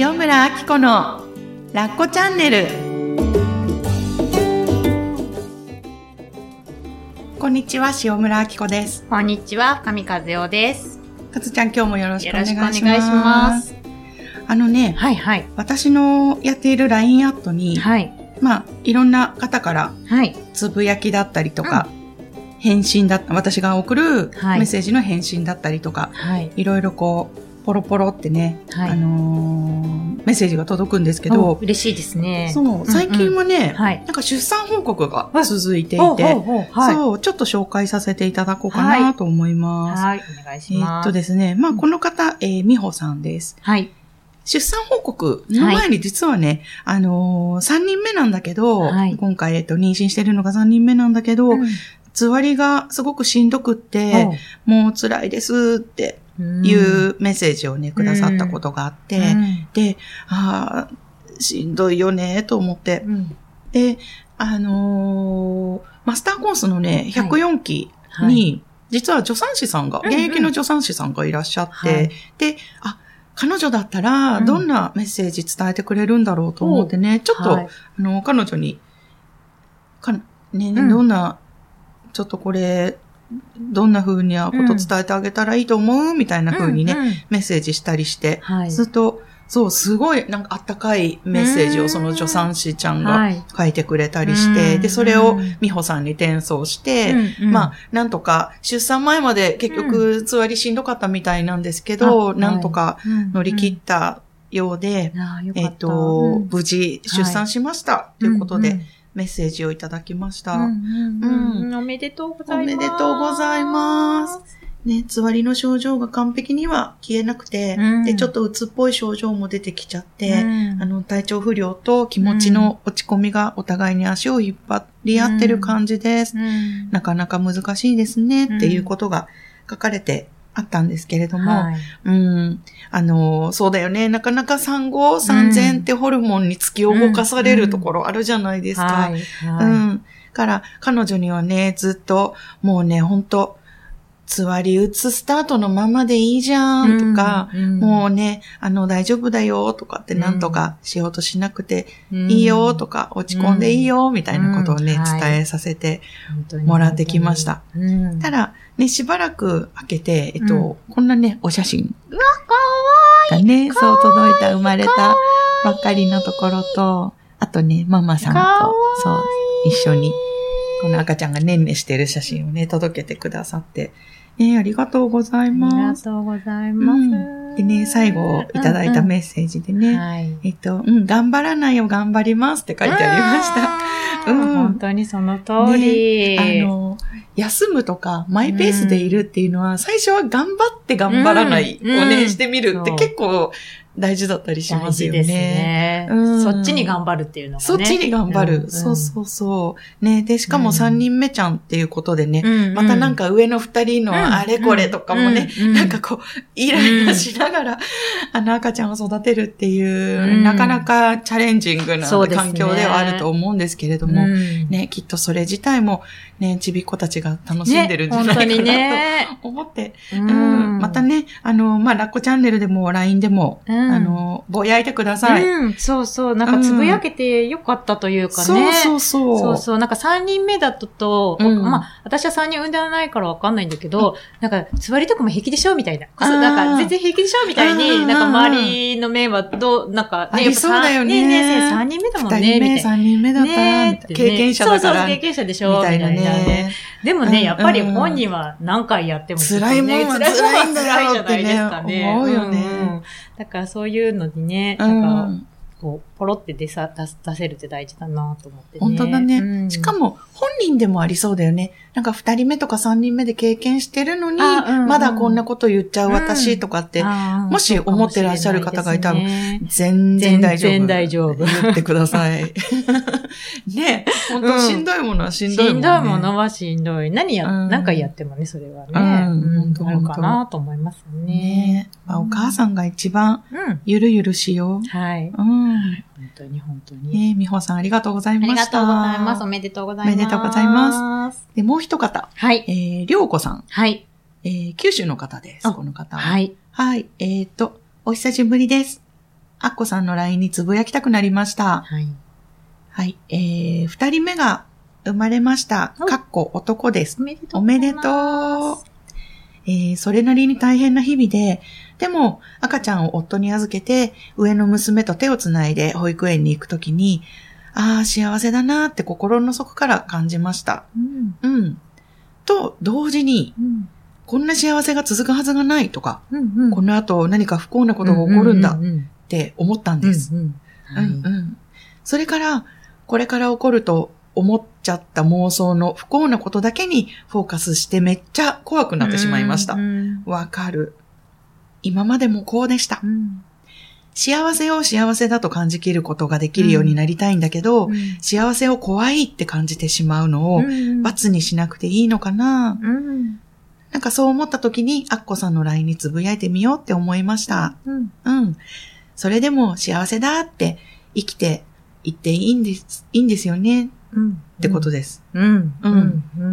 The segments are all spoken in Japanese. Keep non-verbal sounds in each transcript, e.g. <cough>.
塩村あき子のラッコチャンネルこんにちは塩村あき子ですこんにちは、上和代です。かつちゃん今日もよろしくお願いしますますあのね、はいはい。私のやっている LINE アットに、はい。まあいろんな方からはい。つぶやきだったりとか、返信だった私が送るはいメッセージの返信だったりとか、はい。い、ろいろこうポロポロってね、はいあのーメッセージが届くんですけおど、嬉しいですね。そう、最近はね、はい。なんか出産報告が続いていて、はい。そう、ちょっと紹介させていただこうかなと思います。はい。お願いしえます。ーっとですね、まあ、うんこの方、えー、美穂さんです。はい。出産報告の前に実はね、あのー、3人目なんだけど、はい今回、えっと、妊娠してるのが3人目なんだけど、うんつわりがすごくしんどくって、もう辛いですっていうメッセージをね、くださったことがあって、うん。で、ああ、しんどいよね、と思って。うん。で、あのーマスターコースのね、はい。104期はい。に、実は助産師さんが、うんうん現役の助産師さんがいらっしゃって、はい。で、あ、彼女だったら、うん。どんなメッセージ伝えてくれるんだろうと思ってね、ちょっと、はい。あの、彼女に、か、ね、うん。どんな、ちょっとこれ、どんな風にこと伝えてあげたらいいと思うみたいな風にね、うんうんメッセージしたりして、はい。ずっと、そう、すごい、なんかあったかいメッセージをその助産師ちゃんがはい。書いてくれたりして、うん。で、それを美穂さんに転送して、うんうんまあ、なんとか、出産前まで結局、つわりしんどかったみたいなんですけど、あなんとかうん乗り切ったようで、あーよかった。えっ、と、うん。無事出産しました、ということで、うんメッセージをいただきました。うんうんうんうんおめでとうございます。おめでとうございます。ね、つわりの症状が完璧には消えなくて、うんで、ちょっと鬱っぽい症状も出てきちゃって、うんあの、体調不良と気持ちの落ち込みがお互いに足を引っ張り合ってる感じです。うんなかなか難しいですね、っていうことが書かれてあったんですけれども、はいうん、あの、そうだよね。なかなか産後産前ってホルモンに突き動かされるところあるじゃないですか。はい。うはいん。から、彼女にはね、ずっと、もうね、ほんと、つわり打つスタートのままでいいじゃん、とか、うんもうね、あの、大丈夫だよ、とかってなんとかしようとしなくてうん。いいよ、とか、落ち込んでいいよ、みたいなことをね、伝えさせてもらってきました。うん。ただ、ね、しばらく開けて、えっと、こんなね、お写真うわ、かわいい。そう届いた、生まれかたわばっかりのところと、あとね、ママさんと、そう、一緒に、この赤ちゃんがねんねしてる写真をね、届けてくださって、ね、ありがとうございあります。がとうございます。うんでね、最後いただいたメッセージでね、はい。えっと、うん、頑張らないよ、頑張りますって書いてありました。うんうん本当にその通り。あの、休むとか、マイペースでいるっていうのは、最初は頑張って頑張らないをね、うんしてみるって結構大事だったりし大ますよね。事ですね、うん。そっちに頑張るっていうのがね。そっちに頑張る。んそうそうそう。ね、で、しかもうん。3人目ちゃんっていうことでね、うんまたなんか上の2人のうん。あれこれとかもね、うんなんかこう、イライラしながら、あの赤ちゃんを育てるっていう、うん。なかなかチャレンジングな環境ではあると思うんですけれども、うん。ね、きっとそれ自体も、ね、ちびっ子たちが楽しんでるんじゃないかなね。と思って、ううんまたね、あの、まあ、ラッコチャンネルでも LINE でも、うんあの、ぼやいてください。うん、そうそう。なんかつぶやけてよかったというかね。そうそうそう。そうそう。なんか3人目だとと、うんまあ、私は3人産んでないからわかんないんだけど、なんか、座りとかも平気でしょみたいな。あーなんか、全然平気でしょみたいうんに、なんか周りの面はどう、なんかありそうだよねねえねえ、3人目だもんね、二人目、みたいな。三人目だった経験者だから、そうそう、経験者でしょみたいなね。でもね、うんやっぱり本人は何回やっても、辛いもんはね辛いんだ辛いよってじゃないですね。かね。思うよね。だからそういうのにね、うなんか、ん。こう、ポロって出さ、出せるって大事だなと思ってね。本当だね。うんしかも、本人でもありそうだよね。なんか二人目とか三人目で経験してるのに、あうんうんまだこんなこと言っちゃう私とかって、あーもし思ってらっしゃる方がいたらね全然大丈夫。全然大丈夫言ってください。<laughs> ね本当しんどいものはしんどいもんね。しんどいものはしんどい。何や、うん何回やってもね、それはね。うんうん本当あるかなと思いますよね。ねまあ、お母さんが一番うん。ゆるゆるしよはい。う。うん。本当に本当に。ね美穂さんありがとうございありがました。とうございます。おめでとうございます。。おめでとうございますで、もう一方、はい。えー、りょうこさん、はい。えー、九州の方です。あこの方は。はい。はい。えっ、と、お久しぶりです。アッコさんの LINE につぶやきたくなりました。はい。はい。えー、二人目が生まれました。おかっこ男です。おめでとうおめでとう。えー、それなりに大変な日々で、でも赤ちゃんを夫に預けて、上の娘と手をつないで保育園に行くときに、ああ、幸せだなーって心の底から感じました。うん。うん。と、同時に、うん。こんな幸せが続くはずがないとか、うん。うん。この後何か不幸なことが起こるんだって思ったんです。それから、これから起こると思っちゃった妄想の不幸なことだけにフォーカスしてめっちゃ怖くなってしまいましたう。ん。わかる。今までもこうでしたう。ん。幸せを幸せだと感じきることができるようになりたいんだけど、幸せを怖いって感じてしまうのを、うん。罰にしなくていいのかな、うん。なんかそう思った時に、アッコさんの LINE につぶやいてみようって思いました。うん。うん。それでも幸せだって生きていっていいんです、いいんですよねっうん。てことです。うん。ううん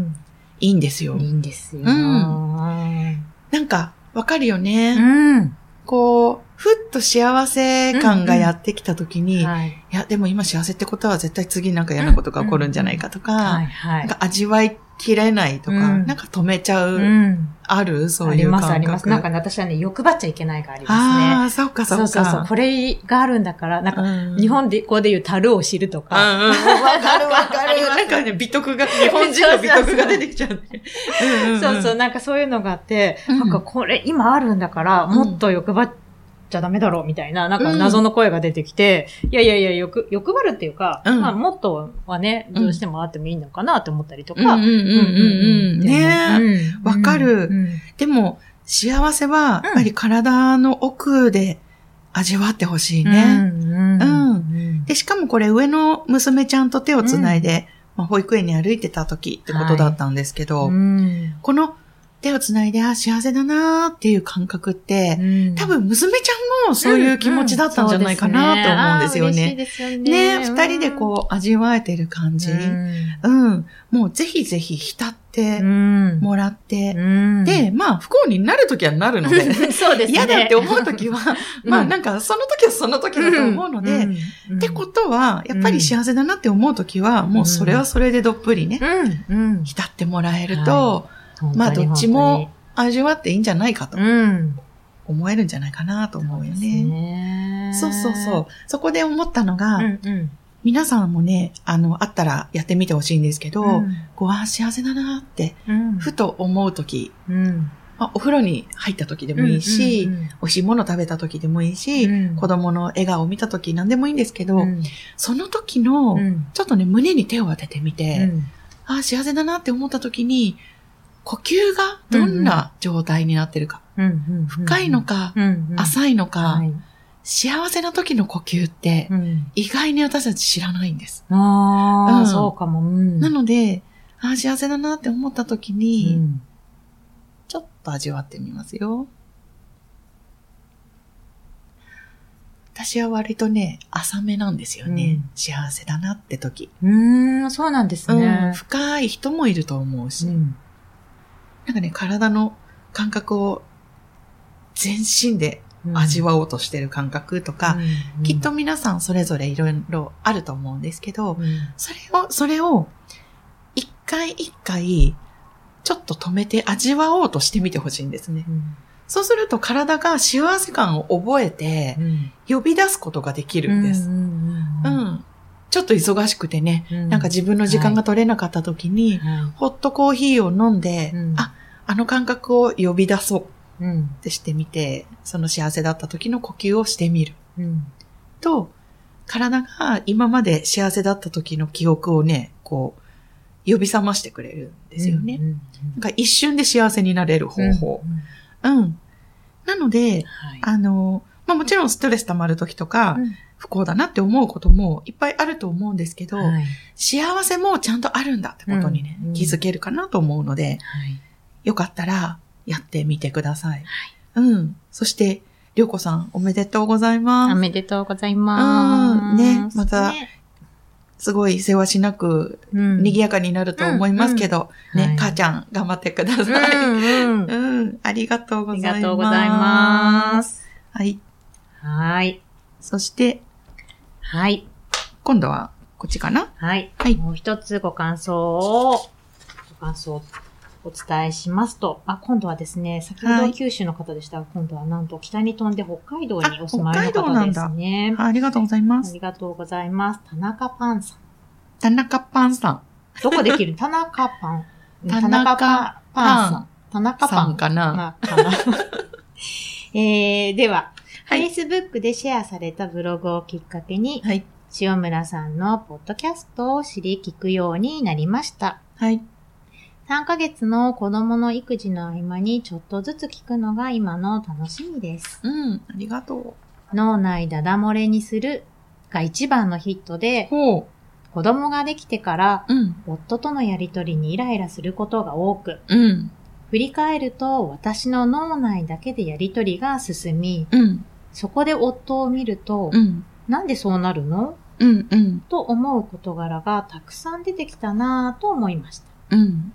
ん。いいんですよい。いんですよ。うんなんか、わかるよね。うん。こう、ふっと幸せ感がやってきた時に、いはい。や、でも今幸せってことは絶対次なんか嫌なことが起こるんじゃないかとか、はい。はい。なんか味わいきれないとか、うんなんか止めちゃう、うん。ある？そうあります、いう感覚。あります。なんかね、私はね、欲張っちゃいけないがありますああ、そっかね。そっか。そうそうそう。これがあるんだから、なんか、うん日本で、こうで言う樽を知るとうんか。うんうん。<laughs> わかるわかる。なんかね、美徳が、日本人の美徳が出てきちゃうね。うんうんんそうそう、なんかそういうのがあって、うんなんかこれ今あるんだから、もっと欲張っちゃダメだろうみたいな、なんか謎の声が出てきて、いやいやいや、欲、欲張るっていうか、うんまあもっとはね、どうしてもあってもいいのかなって思ったりとか。うんうんうんうんうん。ねえ。えわかるでも、幸せは、やっぱり体の奥で味わってほしいね。うん。うん。で、しかもこれ上の娘ちゃんと手をつないで、まあ、保育園に歩いてた時ってことだったんですけど、うん。この手をつないで、あ、幸せだなーっていう感覚って、多分娘ちゃんもそういう気持ちだったんじゃないかなって思うんですよね。ですよね二人でこう味わえてる感じ。うん。もうぜひぜひ浸ってうん。もらって、うん、で、まあ不幸になる時はなるので、<laughs> そうですね。嫌だって思う時は、うんまあなんかその時はその時だと思うので、うん、ってことは、やっぱり幸せだなって思うときは、もうそれはそれでどっぷりね、うん、うん。浸ってもらえると、まあどっちも味わっていいんじゃないかとうん。思えるんじゃないかなと思うよそうね。ねそうそうそう。そこで思ったのが、うん、うん。皆さんもね、あの、あったらやってみてほしいんですけど、うんこう、あー幸せだなって、うん。ふと思うとき、うん。まあ、お風呂に入ったときでもいいし、うんうん美味しいもの食べたときでもいいし、うん子供の笑顔を見たとき何でもいいんですけど、うん、その時の、うんちょっとね、胸に手を当ててみて、うんああ、幸せだなって思った時に、呼吸がどんな状態になってるか。うん。深いのか。浅いのか、はい。幸せな時の呼吸って、うん。意外に私たち知らないんです。ああ、うんそうかも。うん。なので、ああ、幸せだなって思った時に、うんちょっと味わってみますよ。私は割とね、浅めなんですよね。うん幸せだなって時。うーん、そうなんですうんね。深い人もいると思うし、うんなんかね、体の感覚を全身で味わおうとしてる感覚とか、うんきっと、皆さんそれぞれいろいろあると思うんですけど、うんそれを、それを、一回一回、ちょっと止めて味わおうとしてみてほしいんですね。そうすると体が幸せ感を覚えて、うん呼び出すことができるんです。ううん。んちょっと忙しくてね、うん。なんか自分の時間が取れなかった時に、はホットコーヒーを飲んで、うん。あ、あの感覚を呼び出そうってしてみて、その幸せだった時の呼吸をしてみる。うん。と、体が今まで幸せだった時の記憶をね、こう、呼び覚ましてくれるんですよね。うんなんか一瞬で幸せになれる方法。うん。うん。なので、はい。あの、まあもちろんストレス溜まる時とか、うん不幸だなって思うこともいっぱいあると思うんですけど、はい幸せもちゃんとあるんだってことにね、うん気づけるかなと思うので、はいよかったらやってみてください。うん。そして、りょうこさんおめでとうございます。おめでとうございます。うんねまたすごい世話しなく、うん賑やかになると思いますけど、ね、うんはい母ちゃん頑張ってくだうんさい。うんうん、ありがとうありございます。がとうございます。はい。はい。そして、はい。今度はこっちかな？はい。はいもう一つご感想を、ご感想をお伝えしますと、あ、今度はですね、先ほはいど九州の方でしたが、今度はなんと北に飛んで北海道にあお住まいの方ですね。ありがとうございまあす。りがとうございます。田中パンさん。田中パンさん。どこできる？<laughs> 田中パン。田中パパンさん。田中パンさんかな？まあかな？<laughs> えー、では、はい Facebook でシェアされたブログをきっかけに、はい。塩村さんのポッドキャストを知り聞くようになりました。はい。3ヶ月の子供の育児の合間にちょっとずつ聞くのが今の楽しみです。うん、ありがと脳内ダダ漏れにするが一番のヒットう。で、ほ子供ができてからう。うん。夫とのやりとりにイライラすることが多く、うん。振り返ると私の脳内だけでやりとりが進み、うん。そこで夫を見ると、うん。なんでそうなるの？うん。うん。と思う事柄がたくさん出てきたなぁと思いました。うん。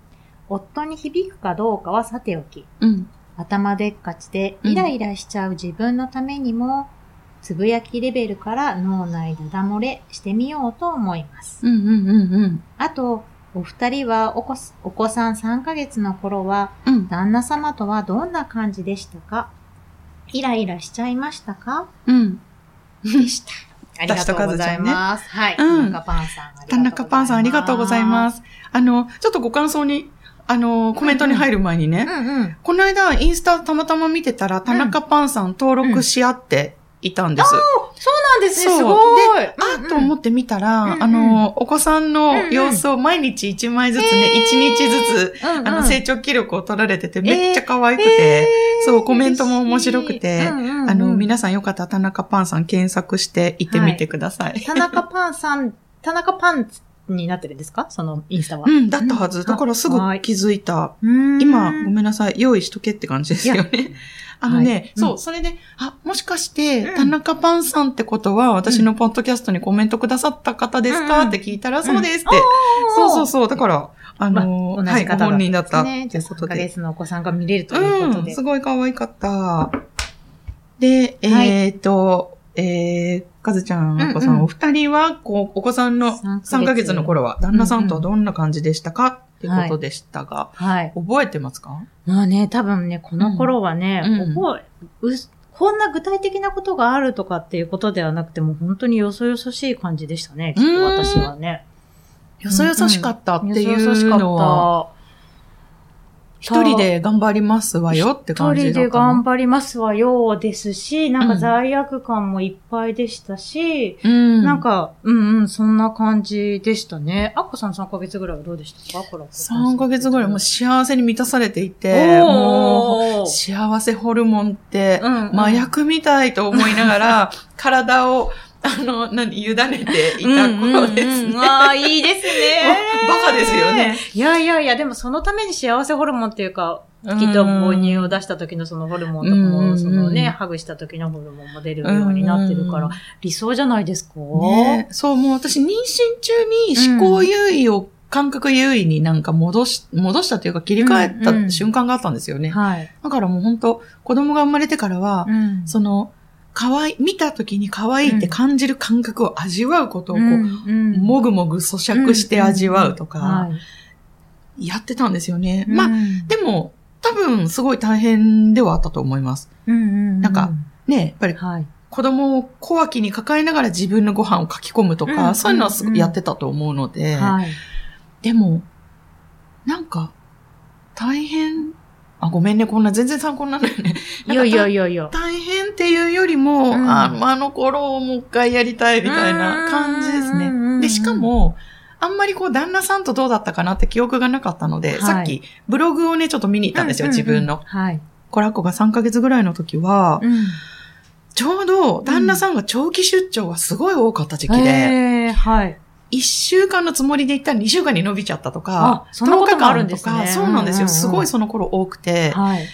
夫に響くかどうかはさておき、うん。頭でっかちでイライラしちゃう自分のためにも、つぶやきレベルから脳内ダダ漏れしてみようと思います。うん。うん。うん。あと、お二人はお子すお子さん3ヶ月の頃は、うん。旦那様とはどんな感じでしたか？イライラしちゃいましたか？うん。でした。<laughs> ありがとうございます。はい。うん田中パンさん。。田中パンさんありがとうございますす。あの、ちょっとご感想に、あの、コメントに入る前にね、うんうん。この間インスタたまたま見てたら、田中パンさん登録し合っていたんです。そうなんですね、すごい。あと思って見たら、うんうんあの、お子さんの様子を毎日1枚ずつね、へー1日ずつ、あの、成長記録を取られてて、めっちゃ可愛くえて、ーそう、コメントも面白くて、嬉しいうんうんうんあの、皆さんよかったら田中パンさん検索して行ってみてください。田中パンさん、<laughs> 田中パンになってるんですか？そのインスタは。うん、だったはず。だからすぐはい気づいた。うん今、ごめんなさい。用意しとけって感じですよね。あのね、はいそうう、それで、あ、もしかして、うん田中パンさんってことは、私のポッドキャストにコメントくださった方ですか、うんって聞いたら、そうですって。うんそうそうそう。だから、あの同じ方本人だった。ね。じゃあ3ヶ。月のお子さんが見れるということうん、で。すごい可愛かった。で、はいえっ、と、えー、かずちゃん、お子さん、うんうんお二人は、こう、お子さんの3 3ヶ月の頃は、旦那さんとはどんな感じでしたか、ってことでしたが、はい。覚えてますか？まあね、多分ね、この頃はね、うん覚え、うすこんな具体的なことがあるとかっていうことではなくても、本当によそよそしい感じでしたね、きっと私はね。よそよそしかったっていよそよそしかうのは、った。一人で頑張りますわよって感じ一人で頑張りますわよですし、なんか罪悪感もいっぱいでしたし、うん。なんか、うんうん、そんな感じでしたね。アッコさん3ヶ月ぐらいはどうでしたか？これ3ヶ月ぐらいもう幸せに満たされていて、もう、幸せホルモンって、麻薬みたいと思いながら、<laughs> 体を、あの、何、委ねていた頃ですね。うんうんうんああ、いいですね。<laughs> バカですよね。いやいやいや、でもそのために幸せホルモンっていうか、うんきっと母乳を出した時のそのホルモンとかうんうんうんも、そのね、ハグした時のホルモンも出るようになってるからうん、理想じゃないですか？ねそう、もう私妊娠中に思考優位を、感覚優位になんか戻し、戻したというか切り替えうんうんた瞬間があったんですよね。はい。だからもう本当子供が生まれてからは、うんその、可愛い、見た時に可愛いって感じる感覚を味わうことをこう、うんもぐもぐ咀嚼して味わうとか、はいやってたんですよね。まあ、うんでも、多分すごい大変ではあったと思います。なんかね、やっぱりはい。子供を小脇に抱えながら自分のご飯を書き込むとか、うんそういうのはすごやってたと思うので、はい。でも、なんか、大変、あ、ごめんね、こんな全然参考にならないね。いやいやいや。やいや。大変っていうよりも、うんああの頃をもう一回やりたいみたいな感じですうんうんうんうね。んで、しかも、あんまりこう、旦那さんとどうだったかなって記憶がなかったので、はいさっき、ブログをね、ちょっと見に行ったんですよ、うんうんうん自分の。はい。コラッコが3ヶ月ぐらいの時は、うんちょうど旦那さんが長期出張がすごい多かった時期で、へーはい。1週間のつもりで行ったら2週間に伸びちゃったとか、あそんなこともあるんですね10日間とかそうなんですよ。うんうんうんすごいその頃多くて、はい。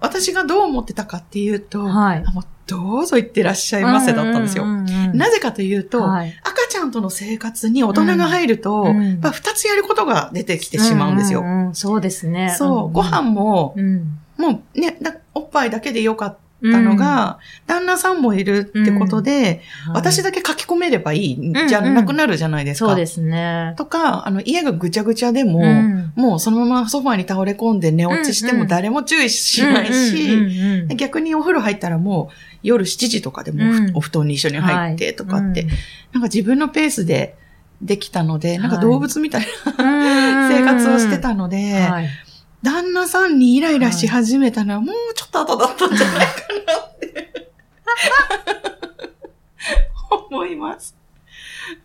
私がどう思ってたかっていうと、はいあもうどうぞ行ってらっしゃいませだったんですよ。なぜかというと、はい赤ちゃんとの生活に大人が入ると、うんや二つやることが出てきてしまうんですよ。んんうんそうですね。そう、ご飯も、うん。もうね、だおっぱいだけでよかったのが、旦那さんもいるってことで、私だけ書き込めればいいじゃなくなるじゃないですか。そうですね。とか、あの、家がぐちゃぐちゃでも、うん。もうそのままソファに倒れ込んで寝落ちしても誰も注意しないし、うんうんうんうん逆にお風呂入ったらもう夜7時とかでもお布団に一緒に入ってとかって、はい。なんか自分のペースでできたので、なんか動物みたいなうん。<laughs> 生活をしてたので、はい旦那さんにイライラし始めたのはもうちょっと後だったんじゃないかなって思います。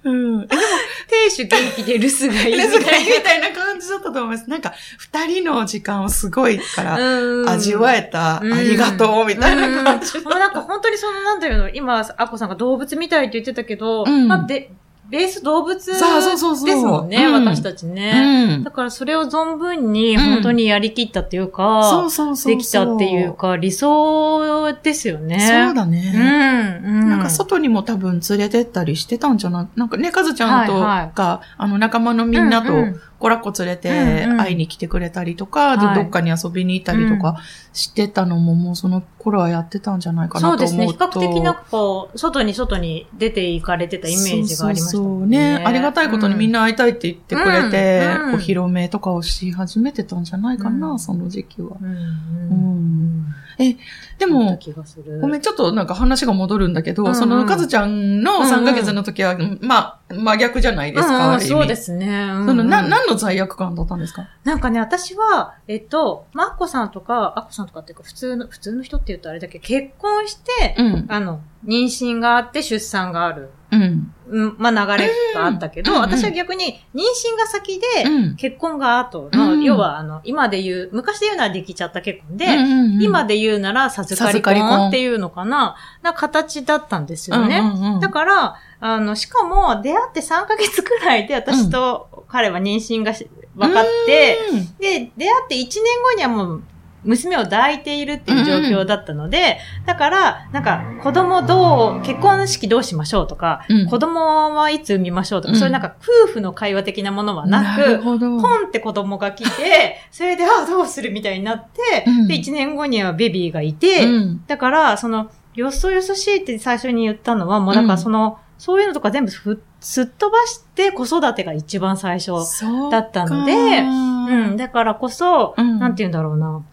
うん。えでも、亭主元気で留守がいいみレズたいみたいな感じだったと思います。なんか、二人の時間をすごいから、な。味わえた、ありがとう、みたいな感じ。もうなんか本当にその、なんていうの、今、アッコさんが動物みたいって言ってたけど、うんまあ、で、ベース動物ですそうそうそうそうもんね、うん私たちね。うんだ。からそれを存分にうん本当にやりきったっていうか、そうそうそうそう。できたっていうか、理想ですよね。そうだうね。ん。うん。なんか外にも多分連れてったりしてたんじゃない？なんかね、かずちゃんとはいはいか、あの仲間のみんなとうんうんコラッコ連れてうんうん会いに来てくれたりとか、はいでどっかに遊びに行ったりとかしてたのももうその頃はやってたんじゃないかなと思うと。そうですね。比較的なんかこう、外に外に出て行かれてたイメージがありましたね。そうね。ありがたいことにみんな、な会いたいって言ってくれて、うんうんお披露目とかをし始めてたんじゃないかな、うんその時期は。うん。うん。うんででも。ごめん、ちょっとなんか話が戻るんだけど、うんうんその、かずちゃんのうんうん3ヶ月の時は、まあ、真逆じゃないですか、うんうんそうですね。うんその、な、何の罪悪感だったんですか？なんかね、私は、えっと、まッコさんとか、アッコさんとかっていうか、普通の、普通の人って言うとあれだけど、結婚して、うん。あの、妊娠があって出産がある。うん。うん、まあ、流れがあったけど、うんうん私は逆に、妊娠が先で、うん。結婚が後の、うん要は、あの、今で言う、昔で言うならできちゃった結婚で、うんうんうん今で言うなら授かり婚っていうのかな、な形だったんですよね。うんうんうんだから、あの、しかも、出会って3ヶ月くらいで、私と彼は妊娠がし分かって、で、出会って1年後にはもう、娘を抱いているっていう状況だったので、だから、なんか、子供どう、結婚式どうしましょうとか、うん。子供はいつ産みましょうとか、うん。そういうなんか、夫婦の会話的なものはなく、るほど。ポンって子供が来て、それで、ああ、どうするみたいになって、うん。で、1年後にはベビーがいて、うん。だから、その、よそよそしいって最初に言ったのは、もうだからその、そういうのとか全部ふすっ飛ばして子育てが一番最初。だったのでかうん。だからこそ、うんなんて言うんだろうな。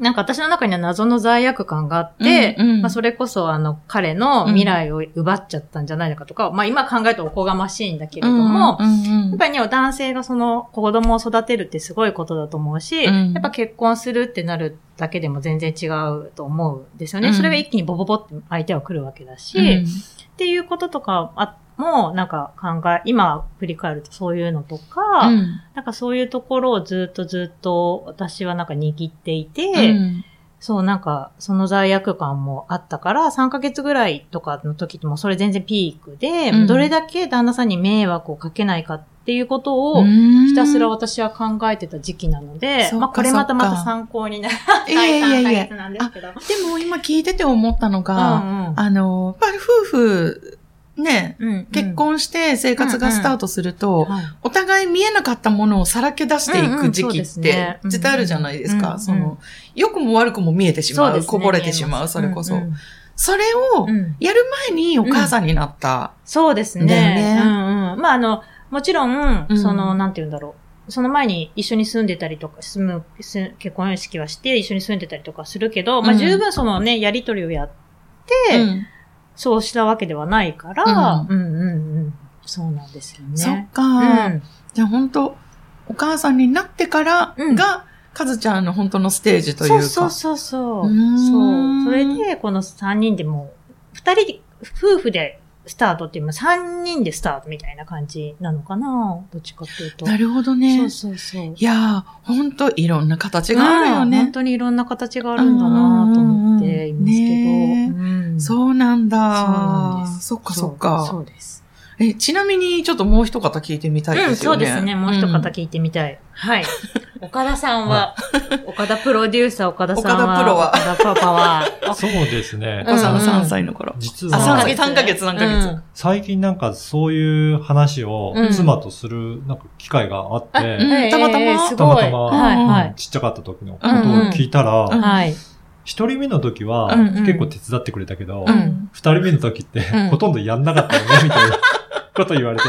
なんか私の中には謎の罪悪感があって、うんうんまあそれこそあの彼の未来を奪っちゃったんじゃないのかとか、まあ今考えるとおこがましいんだけれども、うんうんうんやっぱりね、男性がその子供を育てるってすごいことだと思うし、うんやっぱ結婚するってなるだけでも全然違うと思うんですよね。うんそれが一気にボボボって相手は来るわけだし、うんっていうこととかあも、なんか考え、今振り返るとそういうのとか、うん。なんかそういうところをずっとずっと私はなんか握っていて、うん。そうなんかその罪悪感もあったから、3ヶ月ぐらいとかの時もそれ全然ピークで、うん。どれだけ旦那さんに迷惑をかけないかっていうことを、ひひたすら私は考えてた時期なので、まあこれまたまた参考になる。いやいやいや。いや3ヶ月なんですけど。でも今聞いてて思ったのが、うんうん。あの、やっぱり夫婦、ね、うん結婚して生活がスタートすると、はいお互い見えなかったものをさらけ出していく時期って絶対あるじゃないですか。うんうんその、良くも悪くも見えてしまう。そうねこぼれてしまう、それこそ。うんうんそれをう、んやる前にお母さんになった。そうですね。ねうんうん。まあ、あの、もちろん、うんその、なんて言うんだろう。その前に一緒に住んでたりとか、住む、す結婚式はして一緒に住んでたりとかするけど、まあうん十分そのね、やりとりをやって、うんそうしたわけではないから、うん、うん、うんそうなんですよね。そっか、うん。じゃあ本当お母さんになってからうんが、かずちゃんの本当のステージというか。そうそうそうそう。そう。それで、この3人でもう、2人で、夫婦でスタートっていうのは3人でスタートみたいな感じなのかな？どっちかっていうと。なるほどね。そうそうそう。いやー、本当いろんな形があるようんね本。当にいろんな形があるんだなと思っていますけど。そうなんだ。そうなんです。そっかそっか。そうです。え、ちなみにちょっともう一方聞いてみたいうん、ですよね。そうですね。もう一ん方聞いてみたい。はい。岡田さんは、岡田プロデューサー岡田さんは、岡田プロは岡田パパは、<laughs> そうですねお。<laughs> 子さんうんうん3歳の頃。あ、実は3、三ヶ月、3ヶ月。うん最近なんかそういう話をうん妻とするなんか機会があって、うんたまたま？ええすごい。たまたまはい、はい。ちっちゃかった時のことをうんうん聞いたら、うんはい。一人目の時はうんうん結構手伝ってくれたけど、うん二人目の時ってうんほとんどやんなかったよね、みたいなこと言われて、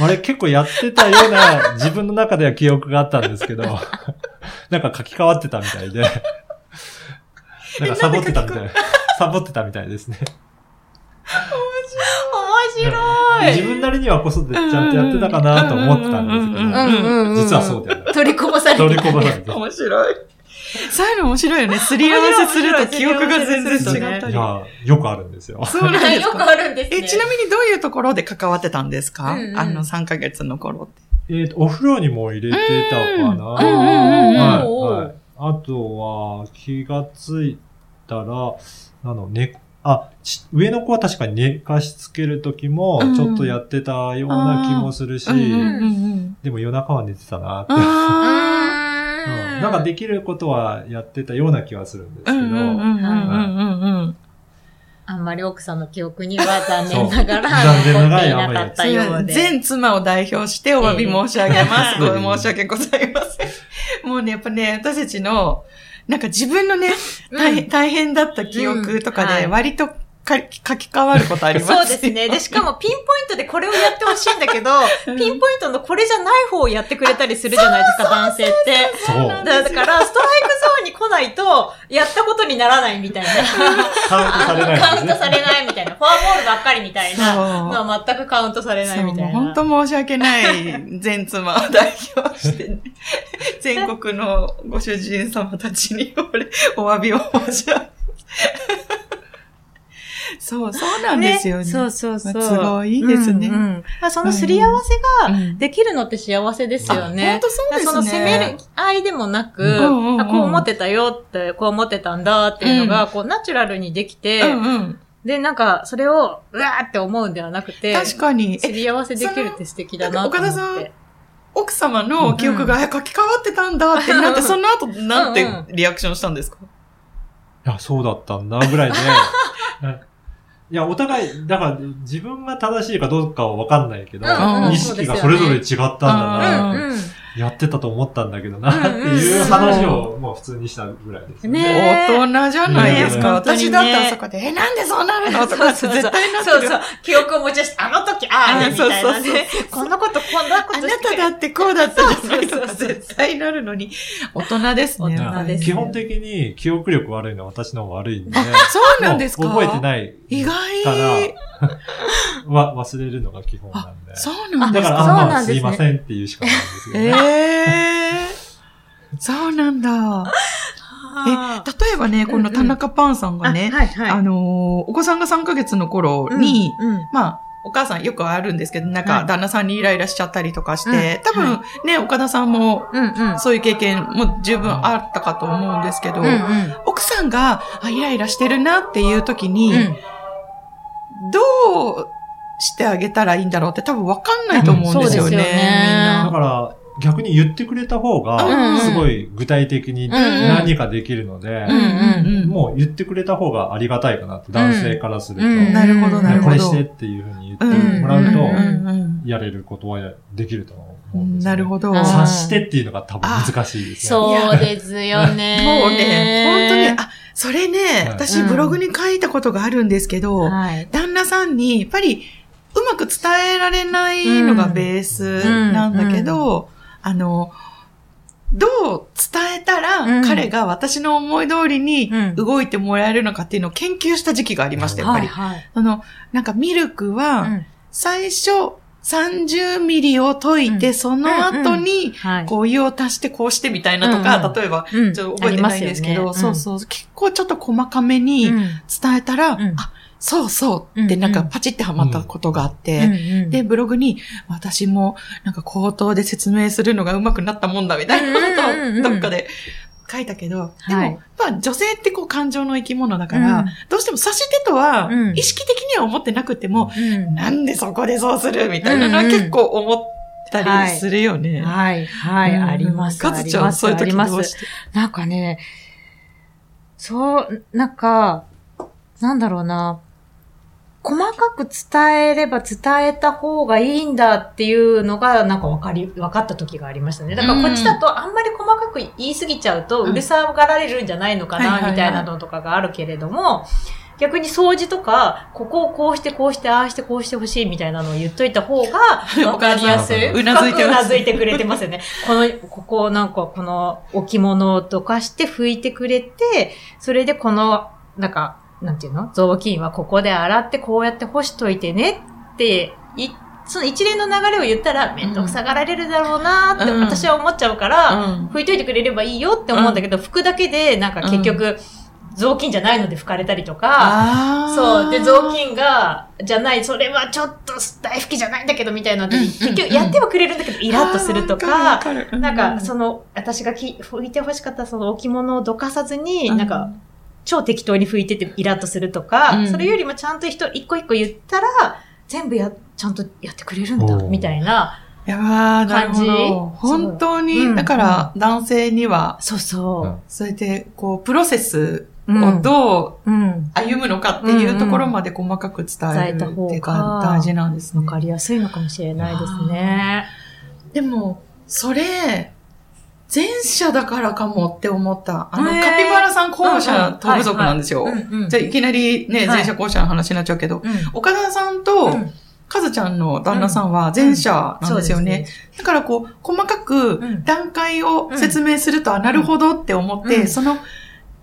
あれ結構やってたような自分の中では記憶があったんですけど、<laughs> なんか書き換わってたみたいで、なんかサボってたみたい。サボってたみたいですね。面白い。自分なりにはこそでちゃんとやってたかなと思ってたんですけど、実はそうではない。取りこぼされて取りこぼされて。面白い。<laughs> そういうの面白いよね。すり合わせすると記憶が全然違ったり。いや、よくあるんですよ。そうなんですよくか。あるんですね。え、ちなみにどういうところで関わってたんですか、うんうんあの3ヶ月の頃って。えっ、と、お風呂にも入れてたかな。うんうんうんうんはい、うんはい。あとは、気がついたら、あの、ね、あ、ち上の子は確かに寝かしつける時もうん、ちょっとやってたような気もするし、うんうんうんでも夜中は寝てたなって。なんかできることはやってたような気はするんですけど、あんまり奥さんの記憶には残念ながら残念ながらなかったようで。全妻を代表してお詫び申し上げます。ええご申し訳ございません。もうね、やっぱね、私たちの、なんか自分のね、大変大変だった記憶とかで割とか書き換わることあります？そうですね。で、しかもピンポイントでこれをやってほしいんだけど、<laughs> うんピンポイントのこれじゃない方をやってくれたりするじゃないですか、男性って。そう。だだから、ストライクゾーンに来ないと、やったことにならないみたいな。カウントされないね。カウントされないみたいな。フォアボールばっかりみたいなそうのは全くカウントされないみたいな。本当申し訳ない全妻を代表して、ね、全国のご主人様たちに俺お詫びを申し上げます。そう、<laughs> そうなんですよね。そうそうそう。すごいいいですねうんうんあそのすり合わせがうんできるのって幸せですよね。本当そうですね。その責める愛でもなく、んうんうんあこう思ってたよって、こう思ってたんだっていうのが、こうナチュラルにできて、うんうん。で、なんか、それを、うわーって思うんではなくて、確かに。え、すり合わせできるって素敵だなと思って。岡田さん奥様の記憶がえ書き換わってたんだってなって、その後なんてリアクションしたんですか？いや、そうだったんだ、ぐらいで。<laughs> いや、お互い、だから、自分が正しいかどうかはわかんないけど、うんうん意識がそれぞれ違ったんだな、うんうん。やってたと思ったんだけどな、うんっていう話をもう普通にしたぐらいですね。大人じゃないですか。ね。私だったらそこで、<laughs> え、なんでそうなるの？<laughs> とか絶対なってる。そうそう。記憶を持ち出して、あの時、ああみたいなそうそうね。こんなこと、こんなこあなとしてただってこうだったじゃないとかそうそうそう。絶対なるのに、大人ですね。大人です基本的に記憶力悪いのは私の方が悪いんで、そうなんですか？覚えてない意外。から、<laughs> わ忘れるのが基本なんで。そうなんですかだから、あ、そうまあ、なんですいませんっていうしかないんですよえね。えそうなんだ。あー例えばね、この田中パンさんがね、あはいはい。あのーお子さんが3ヶ月の頃に、うん、うんまあ、お母さんよくあるんですけど、なんはいか旦那さんにイライラしちゃったりとかして、うん多分ね、岡田さんも。そういう経験も十分あったかと思うんですけど、うんうん。奥さんがあイライラしてるなっていう時に、うんどうしてあげたらいいんだろうって多分わかんないと思うんですよね。うんそうですよねだから、逆に言ってくれた方うんが、すごい具体的にん何かできるので。もう言ってくれた方がありがたいかなって、男性からすると。うんなるほど、なるほど。これしてっていうふうに言うんってもらうと、やれることはできると思うなるほど。うん察してっていうのが多分難しいですね。そうですよね。<laughs> もうね、本当に、あ、それね、はい私ブログに書いたことがあるんですけど、はい。旦那さんに、やっぱり、うまく伝えられないのがベースなんだけど、あの、どう伝えたら、うん。彼が私の思い通りにうん。動いてもらえるのかっていうのを研究した時期がありました、やっぱり。はいはい。あの、なんかミルクは、うん。最初30ミリを溶いて、うん。その後に、はい。こう湯を足してこうしてみたいなとか、うんうん。例えば、うん。ちょっと覚えてないんですけど、ありますよね。そうそう、結構ちょっと細かめにうん。伝えたら、うん。あ、そうそう。ってうんなん。かパチってハマったことがあって、うんうん。で、ブログに私もなんか口頭で説明するのが上手くなったもんだみたいなことをどっかで書いたけど、ではい。も、まあ女性ってこう感情の生き物だから、うん。どうしても差し手とはうん。意識的には思ってなくても、うん。なんでそこでそうするみたいなのは結構思ったりするよね。はい、はい、うん。あります。かずちゃん、そういう時。どうして？なんかね、そう、なんか、なんだろうな。細かく伝えれば伝えた方がいいんだっていうのが、なんか分かり、分かった時がありましたね。だからこっちだとあんまり細かく言い過ぎちゃうと、うるさがられるんじゃないのかな、みたいなのとかがあるけれども、逆に掃除とか、ここをこうしてこうして、ああしてこうしてほしいみたいなのを言っといた方が、<laughs> 分かりやすい。うなずいてますうなずいてくれてますよね。この、ここをなんかこの置物をどかして拭いてくれて、それでこの、なんか、なんていうの？雑巾はここで洗ってこうやって干しといてねって、いその一連の流れを言ったらめんどくさがられるだろうなってうん。私は思っちゃうから、うん。拭いといてくれればいいよって思うんだけど、拭くだけでなんか結局、雑巾じゃないので拭かれたりとか、そう。で、雑巾が、じゃない、それはちょっと大拭きじゃないんだけど、みたいな結局やってはくれるんだけど、イラッとするとか、なんか、その、私がき拭いて欲しかったその置物をどかさずに、なんか、、超適当に拭いててイラッとするとか、うんそれよりもちゃんと人、一個一個言ったら、全部や、ちゃんとやってくれるんだ、みたいな。いやーなるほ感じど。本当に、うんだから、男性には、そうそそうやって、こう、プロセスう。うをん。どううん。歩むのかっていうところまで細かく伝えるっていうかが大事なんですね。わかりやすいのかもしれないですね。でも、それ、前者だからかもって思った。あの、カピバラさん後者と部族なんですよ。じゃあいきなりね、はい前者後者の話になっちゃうけど、うん。岡田さんと、うん。カズちゃんの旦那さんは前者なんですよね。だからこう、細かくうん。段階を説明すると、あ、なるほどって思って、うん。その、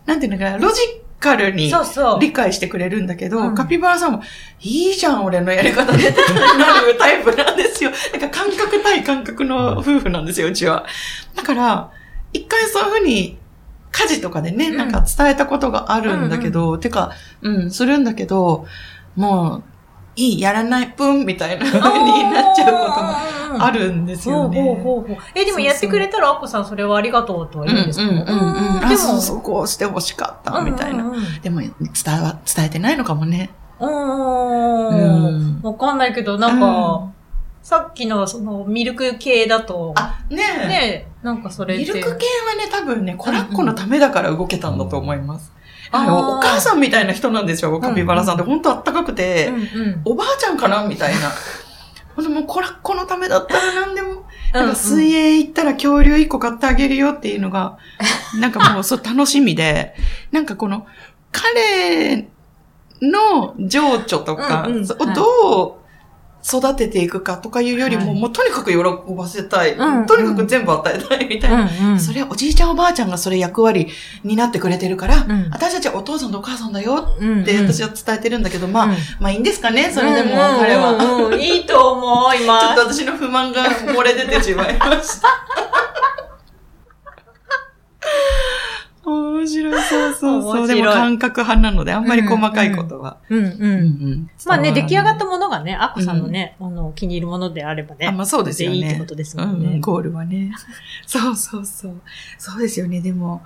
なんていうのかな、ロジカルにそうそう。理解してくれるんだけど、うんカピバラさんも、いいじゃん、俺のやり方でってなるタイプなんですよ。<laughs> なんか感覚対感覚の夫婦なんですよ、うちは。だから、一回そういうふうに、家事とかでね、うんなんか伝えたことがあるんだけど、てか、うん、するんだけど、もう、いい、やらない、ぷん、みたいな風になっちゃうこともあるるんですよね。ほうほうほう。え、でもやってくれたら、アッコさんそれはありがとうとは言うんですかうんうんうんうん。そうも、そう、こうしてほしかった、みたいな。でも、伝えわ、伝えてないのかもね。うんんわかんないけど、なんか、さっきのそのミルク系だと、あ、ねえ。ねなんかそれ。ミルク系はね、多分ね、コラッコのためだから動けたんだと思います。お母さんみたいな人なんですよ、カピバラさんって。ほんとあったかくて、うんうん。おばあちゃんかなみたいな。ほんでもうコラッコのためだったら何でも、なんかうん。水泳行ったら恐竜一個買ってあげるよっていうのが、<laughs> なんかもうそう楽しみで、なんかこの、彼の情緒とか、どう育てていくかとかいうよりも、はいもうとにかく喜ばせたい、うんとにかく全部与えたいみたいな。うんうん。それはおじいちゃんおばあちゃんがそれ役割になってくれてるから、うん私たちはお父さんとお母さんだようんって私は伝えてるんだけど、まあ、うんまあいいんですかね、それでも、うんうん彼は。うんうんいいと思う、今。ちょっと私の不満が漏れ出てしまいました。面白い、そうそうそう。でも感覚派なので、あんまり細かいことは。うんうん。まあね、出来上がったもものがね、アッコさんのね、あの、気に入るものであればね。あ、まあそうですよね。いいってことですもんね。ゴールはね。<laughs> そうそうそう。そうですよね。でも、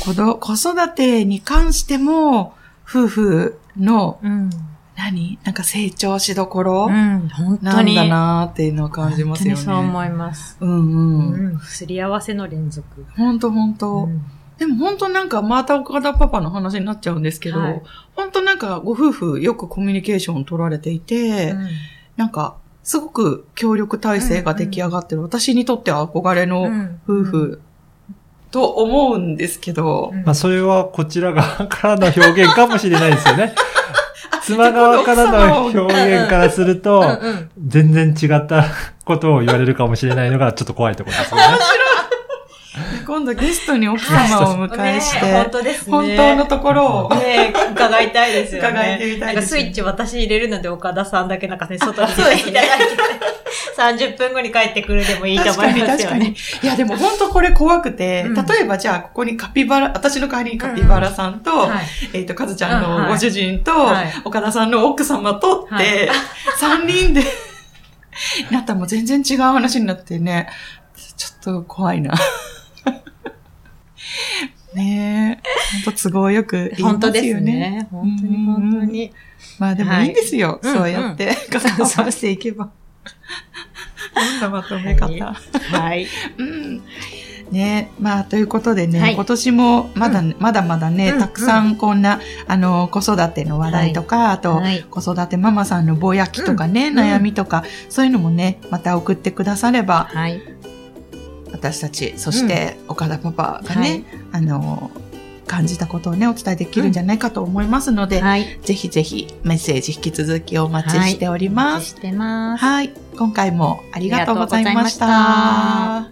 子育てに関しても、夫婦の、うん。何？なんか成長しどころうん、本当に。なんだなーっていうのを感じますよね。本当にそう思います。うんううん。ん。すり合わせの連続。ほんとほんと。うんでも本当なんか、また岡田パパの話になっちゃうんですけど、はい。本当なんかご夫婦よくコミュニケーション取られていて、うん。なんか、すごく協力体制が出来上がってる、私にとっては憧れのうん夫婦と思うんですけど、うん。まあ、それはこちら側 <laughs> からの表現かもしれないですよね。<laughs> 妻側からの表現からするうんと、うん。全然違ったことを言われるかもしれないのがちょっと怖いところですよね。今度ゲストに奥様をお迎えして、ね本当ですね。本当のところを、ね伺いたいですよね。伺いてみたいですなんかスイッチ私入れるので岡田さんだけなんかね、外に出て <laughs> いただいて、30 <laughs> 分後に帰ってくるでもいいと思います確かによね。。いやでも本当これ怖くて、うん例えばじゃあここにカピバラ、私の代わりにカピバラさんと、はいえっ、と、かずちゃんのご主人と、はい岡田さんの奥様とって、はい三人で <laughs> なったらもう全然違う話になってね、ちょっと怖いな。<laughs> ねえ、本当都合よく言い本当ですますよね。ね。本当に本当に。まあでもいいんですよ。はいそうやって、片付していけば。どんなまとめ方。はい。うん。ね、まあ、ということでね、はい今年もまだ、まだまだね、うんたくさんこんな、あの、子育ての話題とか、あと、はい子育てママさんのぼやきとかね、うん悩みとか、そういうのもね、また送ってくだされば、はい。私たち、そして岡田パパがね、はいあの、感じたことをね、お伝えできるんじゃないかと思いますので、はい。ぜひぜひメッセージ引き続きお待ちしております。お待ちしてます。はい。今回もありがとうございました。